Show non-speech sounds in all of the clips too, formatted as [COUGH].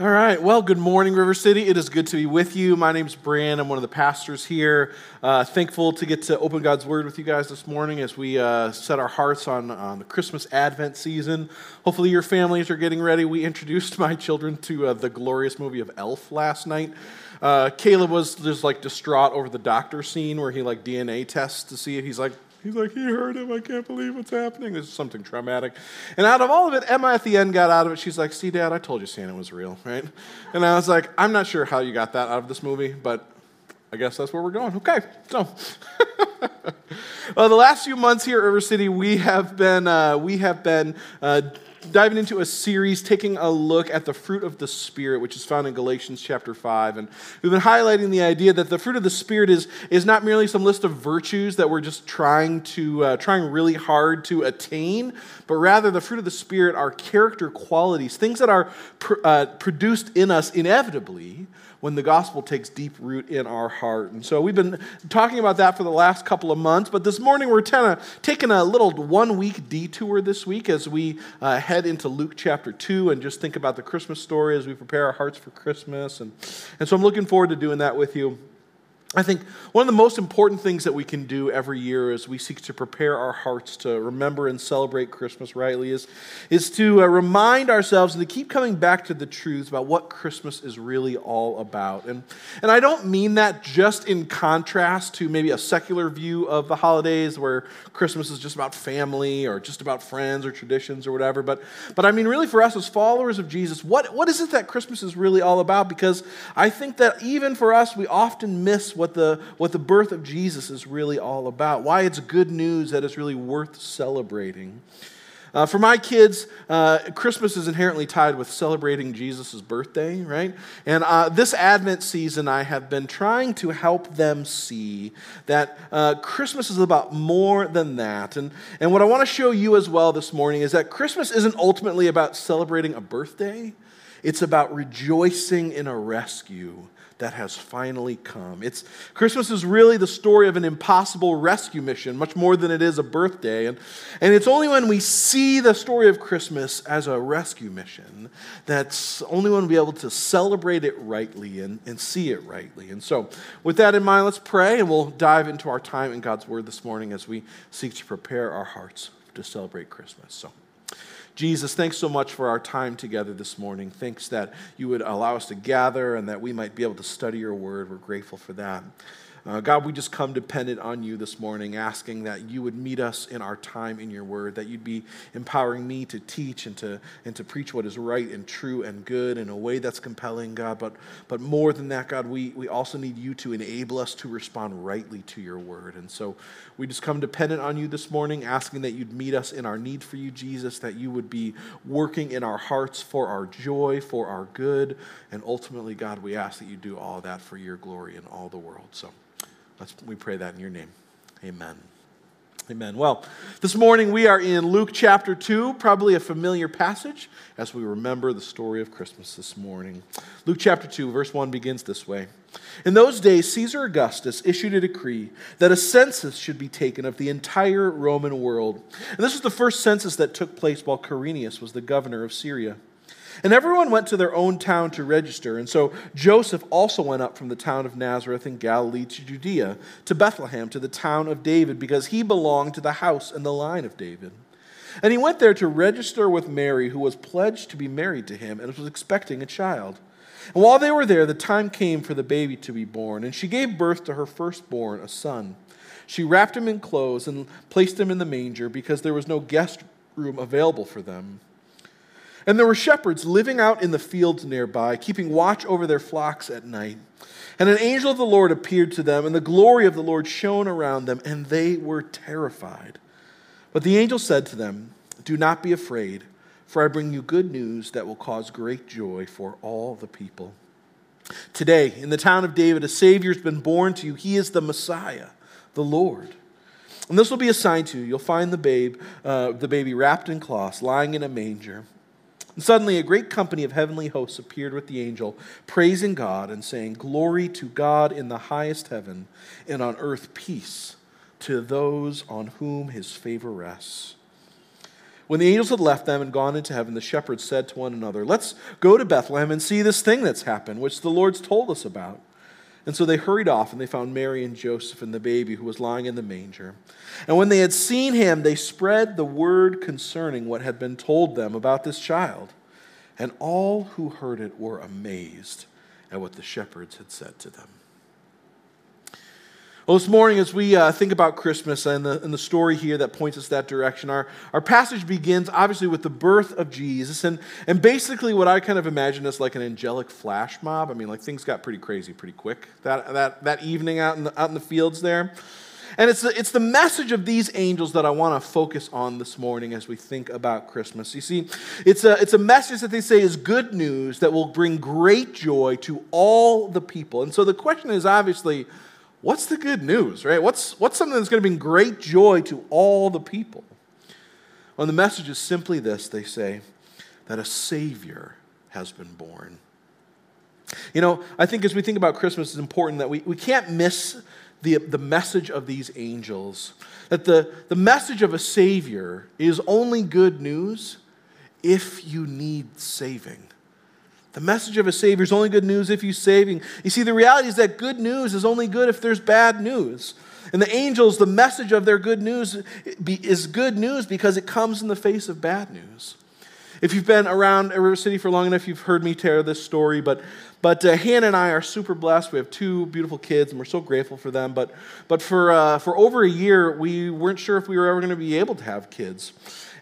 All right. Well, good morning, River City. It is good to be with you. My name's Brian. I'm one of the pastors here. Uh, thankful to get to open God's Word with you guys this morning as we uh, set our hearts on, on the Christmas Advent season. Hopefully, your families are getting ready. We [LAUGHS] introduced my children to uh, the glorious movie of Elf last night. Uh, Caleb was just like distraught over the doctor scene where he like DNA tests to see if he's like He's like, he heard him. I can't believe what's happening. This is something traumatic. And out of all of it, Emma at the end got out of it. She's like, see, Dad, I told you Santa was real, right? And I was like, I'm not sure how you got that out of this movie, but I guess that's where we're going. Okay, so. [LAUGHS] [LAUGHS] well, the last few months here at River City, we have been, uh, we have been uh, diving into a series taking a look at the fruit of the Spirit, which is found in Galatians chapter 5. And we've been highlighting the idea that the fruit of the Spirit is, is not merely some list of virtues that we're just trying to, uh, trying really hard to attain, but rather the fruit of the Spirit are character qualities, things that are pr- uh, produced in us inevitably when the gospel takes deep root in our heart. And so we've been talking about that for the last couple of months, but this morning we're kind of taking a little one week detour this week as we uh, head into Luke chapter 2 and just think about the Christmas story as we prepare our hearts for Christmas. And, and so I'm looking forward to doing that with you. I think one of the most important things that we can do every year as we seek to prepare our hearts to remember and celebrate Christmas rightly is, is to uh, remind ourselves and to keep coming back to the truths about what Christmas is really all about. And, and I don't mean that just in contrast to maybe a secular view of the holidays where Christmas is just about family or just about friends or traditions or whatever, but, but I mean really for us as followers of Jesus, what, what is it that Christmas is really all about? Because I think that even for us, we often miss what the, what the birth of Jesus is really all about, why it's good news that it's really worth celebrating. Uh, for my kids, uh, Christmas is inherently tied with celebrating Jesus' birthday, right? And uh, this Advent season, I have been trying to help them see that uh, Christmas is about more than that. And, and what I want to show you as well this morning is that Christmas isn't ultimately about celebrating a birthday, it's about rejoicing in a rescue that has finally come. It's, Christmas is really the story of an impossible rescue mission, much more than it is a birthday. And, and it's only when we see the story of Christmas as a rescue mission that's only when we'll be able to celebrate it rightly and, and see it rightly. And so, with that in mind, let's pray and we'll dive into our time in God's Word this morning as we seek to prepare our hearts to celebrate Christmas. So, Jesus, thanks so much for our time together this morning. Thanks that you would allow us to gather and that we might be able to study your word. We're grateful for that. Uh, God, we just come dependent on you this morning, asking that you would meet us in our time in your word, that you'd be empowering me to teach and to, and to preach what is right and true and good in a way that's compelling, God. But, but more than that, God, we, we also need you to enable us to respond rightly to your word. And so we just come dependent on you this morning, asking that you'd meet us in our need for you, Jesus, that you would be working in our hearts for our joy, for our good. And ultimately, God, we ask that you do all that for your glory in all the world. So, Let's, we pray that in your name. Amen. Amen. Well, this morning we are in Luke chapter 2, probably a familiar passage as we remember the story of Christmas this morning. Luke chapter 2, verse 1 begins this way In those days, Caesar Augustus issued a decree that a census should be taken of the entire Roman world. And this was the first census that took place while Quirinius was the governor of Syria. And everyone went to their own town to register. And so Joseph also went up from the town of Nazareth in Galilee to Judea, to Bethlehem, to the town of David, because he belonged to the house and the line of David. And he went there to register with Mary, who was pledged to be married to him and was expecting a child. And while they were there, the time came for the baby to be born, and she gave birth to her firstborn, a son. She wrapped him in clothes and placed him in the manger because there was no guest room available for them. And there were shepherds living out in the fields nearby, keeping watch over their flocks at night. And an angel of the Lord appeared to them, and the glory of the Lord shone around them, and they were terrified. But the angel said to them, Do not be afraid, for I bring you good news that will cause great joy for all the people. Today, in the town of David, a Savior has been born to you. He is the Messiah, the Lord. And this will be a sign to you. You'll find the babe, uh, the baby wrapped in cloths, lying in a manger. And suddenly, a great company of heavenly hosts appeared with the angel, praising God and saying, Glory to God in the highest heaven, and on earth peace to those on whom his favor rests. When the angels had left them and gone into heaven, the shepherds said to one another, Let's go to Bethlehem and see this thing that's happened, which the Lord's told us about. And so they hurried off, and they found Mary and Joseph and the baby who was lying in the manger. And when they had seen him, they spread the word concerning what had been told them about this child. And all who heard it were amazed at what the shepherds had said to them. Well, this morning, as we uh, think about Christmas and the, and the story here that points us that direction, our, our passage begins obviously with the birth of Jesus. And, and basically, what I kind of imagine is like an angelic flash mob. I mean, like things got pretty crazy pretty quick that, that, that evening out in, the, out in the fields there. And it's the, it's the message of these angels that I want to focus on this morning as we think about Christmas. You see, it's a, it's a message that they say is good news that will bring great joy to all the people. And so the question is obviously, what's the good news, right? What's, what's something that's going to bring great joy to all the people? Well, the message is simply this they say that a Savior has been born. You know, I think as we think about Christmas, it's important that we, we can't miss the, the message of these angels. That the, the message of a Savior is only good news if you need saving. The message of a Savior is only good news if you saving. You see, the reality is that good news is only good if there's bad news. And the angels, the message of their good news is good news because it comes in the face of bad news. If you've been around River City for long enough, you've heard me tell this story. But, but uh, Hannah and I are super blessed. We have two beautiful kids, and we're so grateful for them. But, but for, uh, for over a year, we weren't sure if we were ever going to be able to have kids.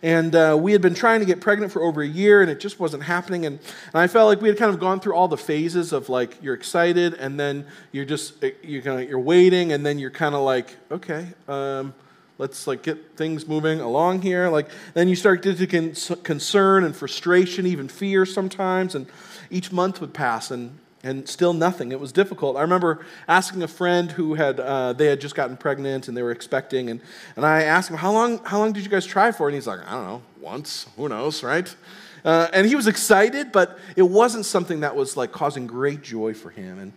And uh, we had been trying to get pregnant for over a year, and it just wasn't happening. And, and I felt like we had kind of gone through all the phases of like you're excited, and then you're just uh, you're kind of you're waiting, and then you're kind of like okay. Um, let's like get things moving along here like then you start to get concern and frustration even fear sometimes and each month would pass and and still nothing. It was difficult. I remember asking a friend who had uh, they had just gotten pregnant and they were expecting, and, and I asked him how long how long did you guys try for? And he's like, I don't know, once. Who knows, right? Uh, and he was excited, but it wasn't something that was like causing great joy for him. And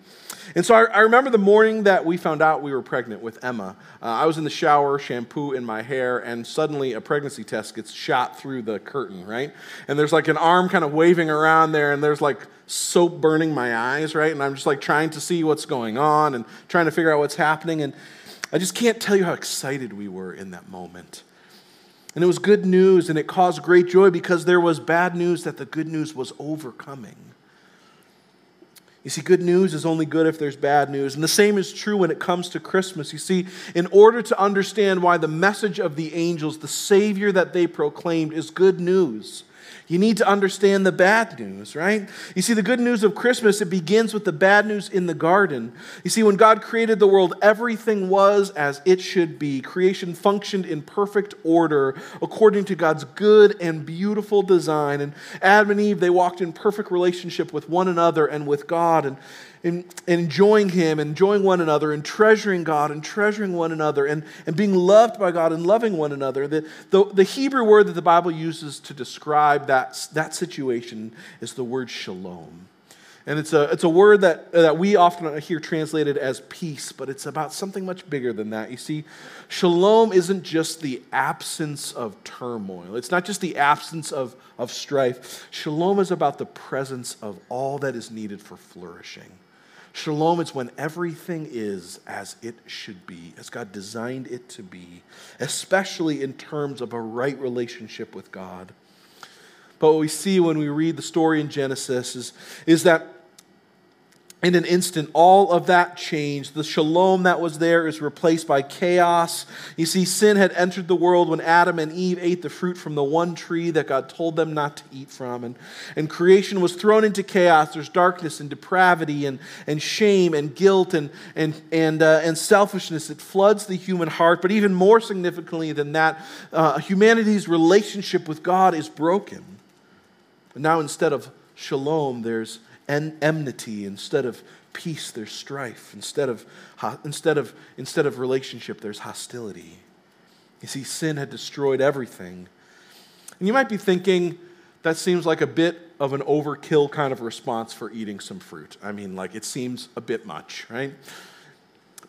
and so I, I, remember the morning that we found out we were pregnant with Emma. Uh, I was in the shower, shampoo in my hair, and suddenly a pregnancy test gets shot through the curtain, right? And there's like an arm kind of waving around there, and there's like soap burning my eyes, right? And I'm just like trying to see what's going on and trying to figure out what's happening. And I just can't tell you how excited we were in that moment. And it was good news, and it caused great joy because there was bad news that the good news was overcoming. You see, good news is only good if there's bad news. And the same is true when it comes to Christmas. You see, in order to understand why the message of the angels, the Savior that they proclaimed, is good news, you need to understand the bad news, right? You see, the good news of Christmas, it begins with the bad news in the garden. You see, when God created the world, everything was as it should be. Creation functioned in perfect order according to God's good and beautiful design. And Adam and Eve, they walked in perfect relationship with one another and with God. And and, enjoying Him, enjoying one another, and treasuring God and treasuring one another, and, and being loved by God and loving one another. The, the, the Hebrew word that the Bible uses to describe that, that situation is the word shalom. And it's a, it's a word that, that we often hear translated as peace, but it's about something much bigger than that. You see, shalom isn't just the absence of turmoil, it's not just the absence of, of strife. Shalom is about the presence of all that is needed for flourishing. Shalom is when everything is as it should be, as God designed it to be, especially in terms of a right relationship with God. But what we see when we read the story in Genesis is, is that in an instant, all of that changed. The shalom that was there is replaced by chaos. You see, sin had entered the world when Adam and Eve ate the fruit from the one tree that God told them not to eat from. And, and creation was thrown into chaos. There's darkness and depravity and, and shame and guilt and, and, and, uh, and selfishness. It floods the human heart. But even more significantly than that, uh, humanity's relationship with God is broken. And now instead of shalom, there's en- enmity. Instead of peace, there's strife. Instead of, instead, of, instead of relationship, there's hostility. You see, sin had destroyed everything. And you might be thinking, that seems like a bit of an overkill kind of response for eating some fruit. I mean, like, it seems a bit much, right?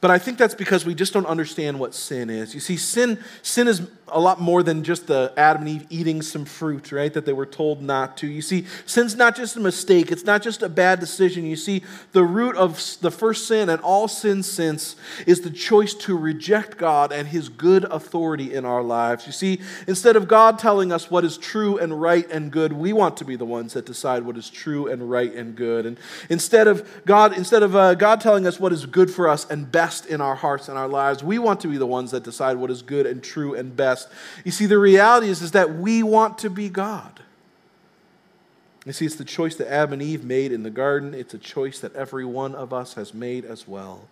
But I think that's because we just don't understand what sin is. You see, sin, sin is a lot more than just the Adam and Eve eating some fruit, right? That they were told not to. You see, sin's not just a mistake, it's not just a bad decision. You see, the root of the first sin and all sin since is the choice to reject God and his good authority in our lives. You see, instead of God telling us what is true and right and good, we want to be the ones that decide what is true and right and good. And instead of God, instead of uh, God telling us what is good for us and best best in our hearts and our lives. We want to be the ones that decide what is good and true and best. You see, the reality is, is that we want to be God. You see, it's the choice that Adam and Eve made in the garden. It's a choice that every one of us has made as well.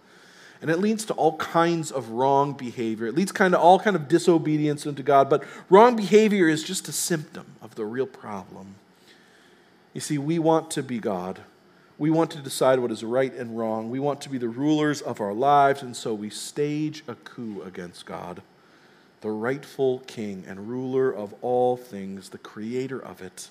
And it leads to all kinds of wrong behavior. It leads kind of all kind of disobedience unto God. But wrong behavior is just a symptom of the real problem. You see, we want to be God. We want to decide what is right and wrong. We want to be the rulers of our lives, and so we stage a coup against God, the rightful king and ruler of all things, the creator of it.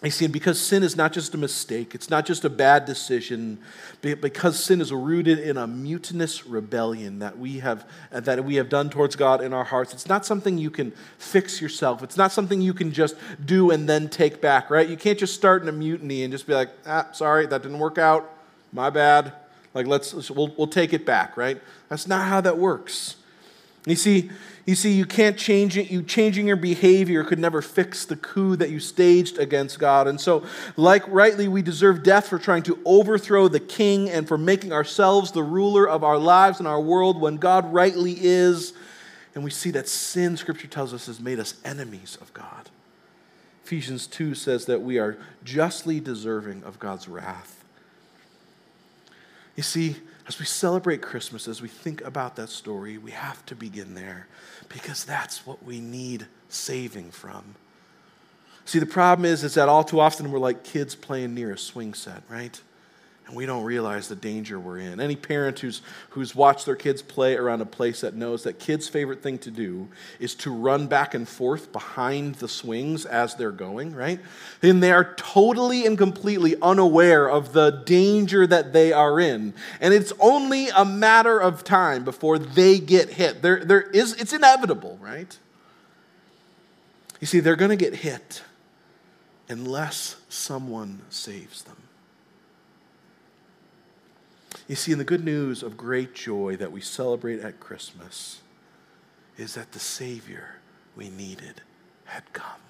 I see, because sin is not just a mistake, it's not just a bad decision, because sin is rooted in a mutinous rebellion that we have that we have done towards God in our hearts. It's not something you can fix yourself. It's not something you can just do and then take back, right? You can't just start in a mutiny and just be like, ah, sorry, that didn't work out. My bad. Like let's we'll, we'll take it back, right? That's not how that works. You see, you see, you can't change it. You changing your behavior could never fix the coup that you staged against God. And so, like rightly, we deserve death for trying to overthrow the king and for making ourselves the ruler of our lives and our world when God rightly is. And we see that sin, Scripture tells us, has made us enemies of God. Ephesians 2 says that we are justly deserving of God's wrath. You see, as we celebrate Christmas, as we think about that story, we have to begin there because that's what we need saving from. See, the problem is, is that all too often we're like kids playing near a swing set, right? And we don't realize the danger we're in. Any parent who's, who's watched their kids play around a place that knows that kids' favorite thing to do is to run back and forth behind the swings as they're going, right? Then they are totally and completely unaware of the danger that they are in. And it's only a matter of time before they get hit. There, there is, it's inevitable, right? You see, they're going to get hit unless someone saves them. You see, in the good news of great joy that we celebrate at Christmas is that the Savior we needed had come.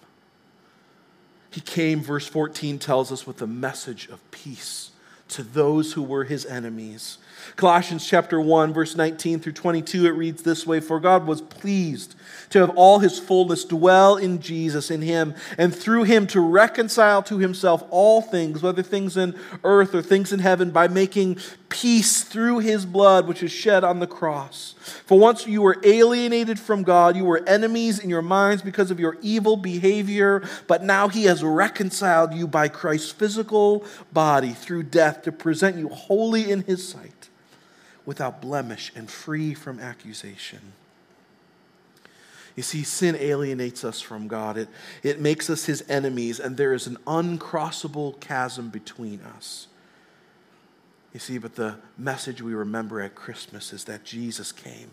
He came, verse 14 tells us, with a message of peace to those who were his enemies. Colossians chapter 1 verse 19 through 22 it reads this way for God was pleased to have all his fullness dwell in Jesus in him and through him to reconcile to himself all things whether things in earth or things in heaven by making peace through his blood which is shed on the cross. For once you were alienated from God you were enemies in your minds because of your evil behavior but now he has reconciled you by Christ's physical body through death to present you holy in his sight without blemish and free from accusation. You see, sin alienates us from God. It, it makes us his enemies, and there is an uncrossable chasm between us. You see, but the message we remember at Christmas is that Jesus came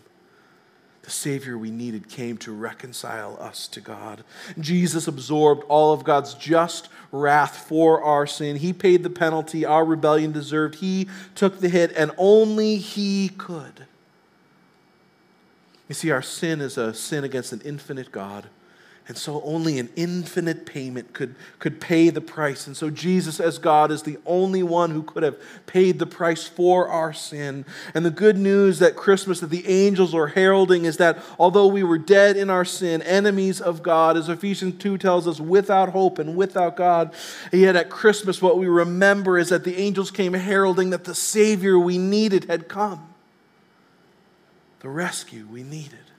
the Savior we needed came to reconcile us to God. Jesus absorbed all of God's just wrath for our sin. He paid the penalty our rebellion deserved. He took the hit, and only He could. You see, our sin is a sin against an infinite God. And so only an infinite payment could, could pay the price. And so Jesus, as God, is the only one who could have paid the price for our sin. And the good news that Christmas, that the angels are heralding, is that although we were dead in our sin, enemies of God, as Ephesians 2 tells us, without hope and without God, yet at Christmas, what we remember is that the angels came heralding that the Savior we needed had come. The rescue we needed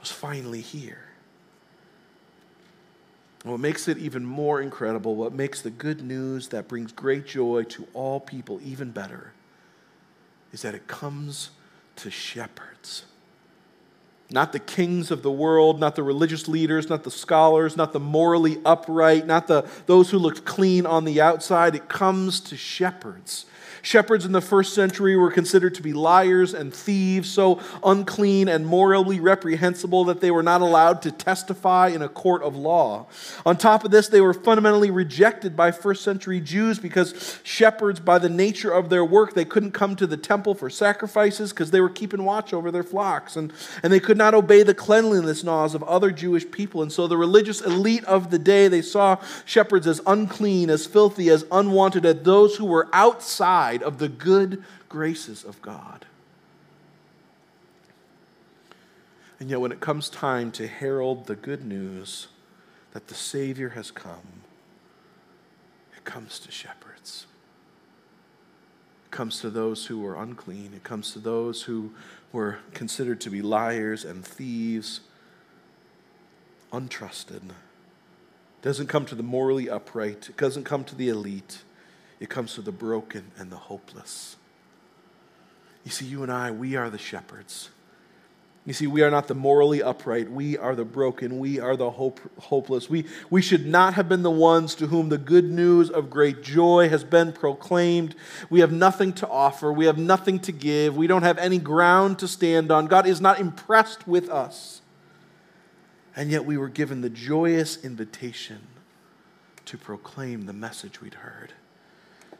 was finally here. What makes it even more incredible, what makes the good news that brings great joy to all people even better, is that it comes to shepherds. Not the kings of the world, not the religious leaders, not the scholars, not the morally upright, not the, those who looked clean on the outside. It comes to shepherds Shepherds in the first century were considered to be liars and thieves, so unclean and morally reprehensible that they were not allowed to testify in a court of law. On top of this, they were fundamentally rejected by first century Jews because shepherds, by the nature of their work, they couldn't come to the temple for sacrifices because they were keeping watch over their flocks. And, and they could not obey the cleanliness laws of other Jewish people. And so the religious elite of the day, they saw shepherds as unclean, as filthy, as unwanted, as those who were outside of the good graces of God. And yet, when it comes time to herald the good news that the Savior has come, it comes to shepherds. It comes to those who are unclean. It comes to those who were considered to be liars and thieves, untrusted. It doesn't come to the morally upright. It doesn't come to the elite. It comes to the broken and the hopeless. You see, you and I, we are the shepherds. You see, we are not the morally upright. We are the broken. We are the hope, hopeless. We, we should not have been the ones to whom the good news of great joy has been proclaimed. We have nothing to offer. We have nothing to give. We don't have any ground to stand on. God is not impressed with us. And yet we were given the joyous invitation to proclaim the message we'd heard.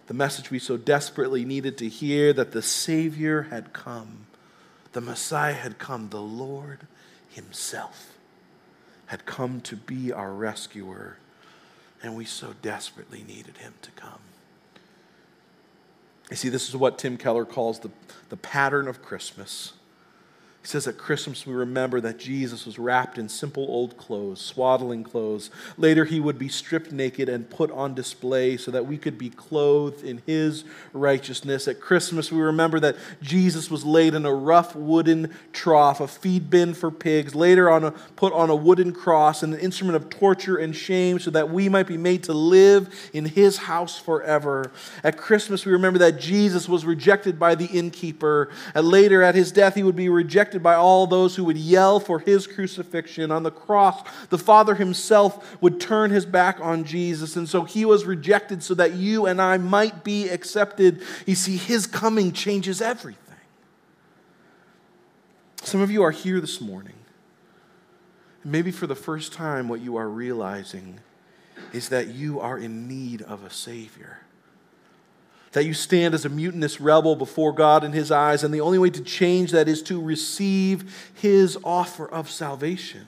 The message we so desperately needed to hear that the Savior had come the Messiah had come, the Lord Himself had come to be our rescuer, and we so desperately needed Him to come. You see, this is what Tim Keller calls the, the pattern of Christmas. He says at Christmas we remember that Jesus was wrapped in simple old clothes, swaddling clothes. Later he would be stripped naked and put on display so that we could be clothed in his righteousness. At Christmas we remember that Jesus was laid in a rough wooden trough, a feed bin for pigs, later on a, put on a wooden cross, and an instrument of torture and shame so that we might be made to live in his house forever. At Christmas we remember that Jesus was rejected by the innkeeper, and later at his death he would be rejected rejected by all those who would yell for his crucifixion. On the cross, the Father himself would turn his back on Jesus. And so he was rejected so that you and I might be accepted. You see, his coming changes everything. Some of you are here this morning. Maybe for the first time, what you are realizing is that you are in need of a Savior that you stand as a mutinous rebel before God in His eyes, and the only way to change that is to receive His offer of salvation,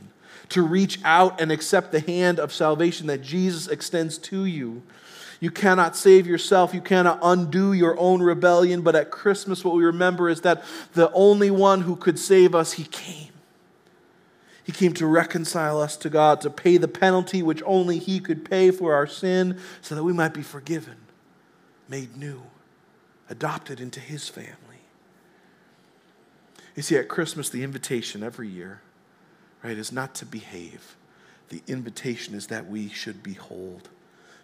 to reach out and accept the hand of salvation that Jesus extends to you. You cannot save yourself. You cannot undo your own rebellion. But at Christmas, what we remember is that the only one who could save us, He came. He came to reconcile us to God, to pay the penalty which only He could pay for our sin, so that we might be forgiven made new, adopted into his family. You see, at Christmas, the invitation every year, right, is not to behave. The invitation is that we should behold,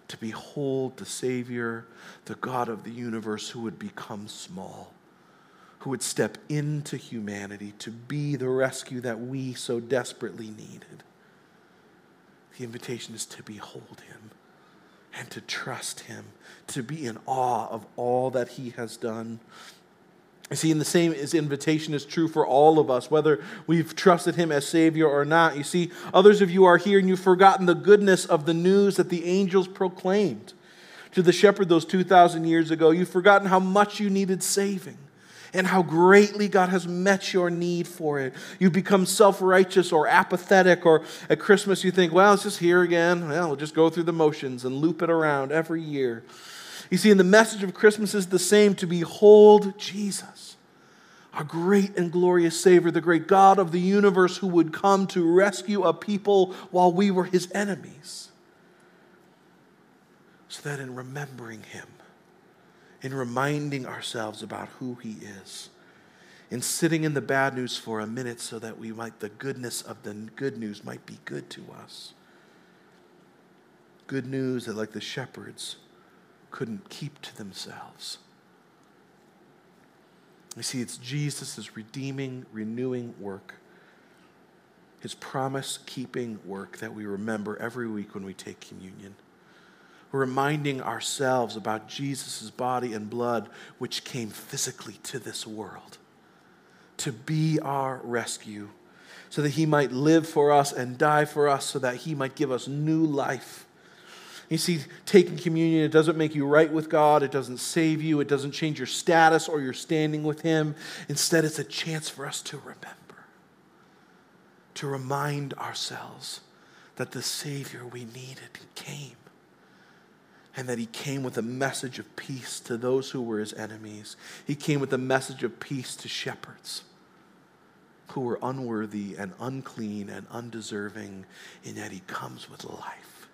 to behold the Savior, the God of the universe who would become small, who would step into humanity to be the rescue that we so desperately needed. The invitation is to behold him and to trust Him, to be in awe of all that He has done. You see, and the same as invitation is true for all of us, whether we've trusted Him as Savior or not. You see, others of you are here and you've forgotten the goodness of the news that the angels proclaimed to the shepherd those 2,000 years ago. You've forgotten how much you needed saving and how greatly God has met your need for it. You become self righteous or apathetic, or at Christmas you think, well, it's just here again. Well, we'll just go through the motions and loop it around every year. You see, and the message of Christmas is the same to behold Jesus, our great and glorious Savior, the great God of the universe who would come to rescue a people while we were his enemies. So that in remembering him, in reminding ourselves about who He is, in sitting in the bad news for a minute so that we might, the goodness of the good news might be good to us. Good news that, like the shepherds, couldn't keep to themselves. You see, it's Jesus' redeeming, renewing work, his promise keeping work that we remember every week when we take communion Reminding ourselves about Jesus' body and blood, which came physically to this world to be our rescue, so that he might live for us and die for us, so that he might give us new life. You see, taking communion, it doesn't make you right with God. It doesn't save you. It doesn't change your status or your standing with Him. Instead, it's a chance for us to remember, to remind ourselves that the Savior we needed came and that he came with a message of peace to those who were his enemies. He came with a message of peace to shepherds who were unworthy and unclean and undeserving, and yet he comes with life.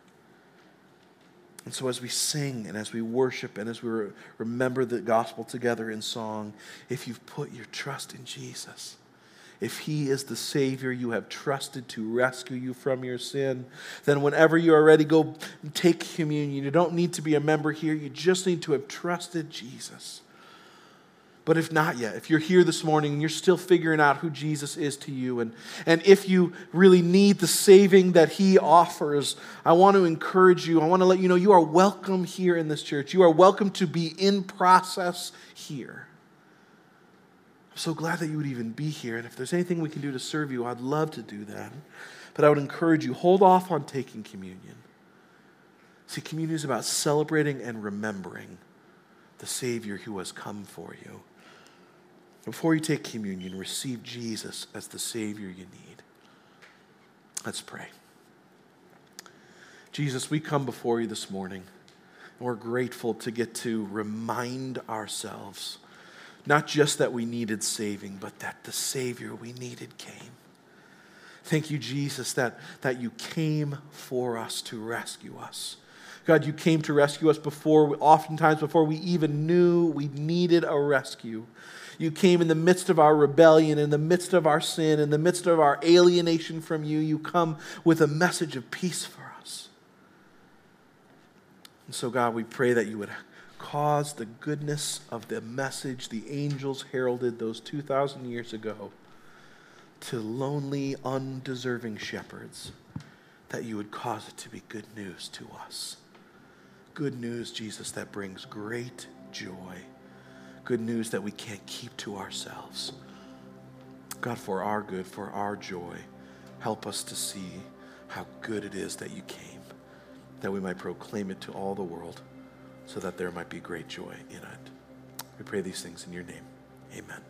And so, as we sing and as we worship and as we remember the gospel together in song, if you've put your trust in Jesus, if He is the Savior you have trusted to rescue you from your sin, then whenever you are ready, go take communion. You don't need to be a member here, you just need to have trusted Jesus. But if not yet, if you're here this morning and you're still figuring out who Jesus is to you, and, and if you really need the saving that he offers, I want to encourage you. I want to let you know you are welcome here in this church. You are welcome to be in process here so glad that you would even be here. And if there's anything we can do to serve you, I'd love to do that. But I would encourage you hold off on taking communion. See, communion is about celebrating and remembering the Savior who has come for you. Before you take communion, receive Jesus as the Savior you need. Let's pray. Jesus, we come before you this morning, and we're grateful to get to remind ourselves not just that we needed saving, but that the Savior we needed came. Thank you, Jesus, that, that you came for us to rescue us. God, you came to rescue us before, oftentimes before we even knew we needed a rescue. You came in the midst of our rebellion, in the midst of our sin, in the midst of our alienation from you. You come with a message of peace for us. And so, God, we pray that you would cause the goodness of the message the angels heralded those 2,000 years ago to lonely, undeserving shepherds, that you would cause it to be good news to us. Good news, Jesus, that brings great joy. Good news that we can't keep to ourselves. God, for our good, for our joy, help us to see how good it is that you came, that we might proclaim it to all the world so that there might be great joy in it. We pray these things in your name. Amen.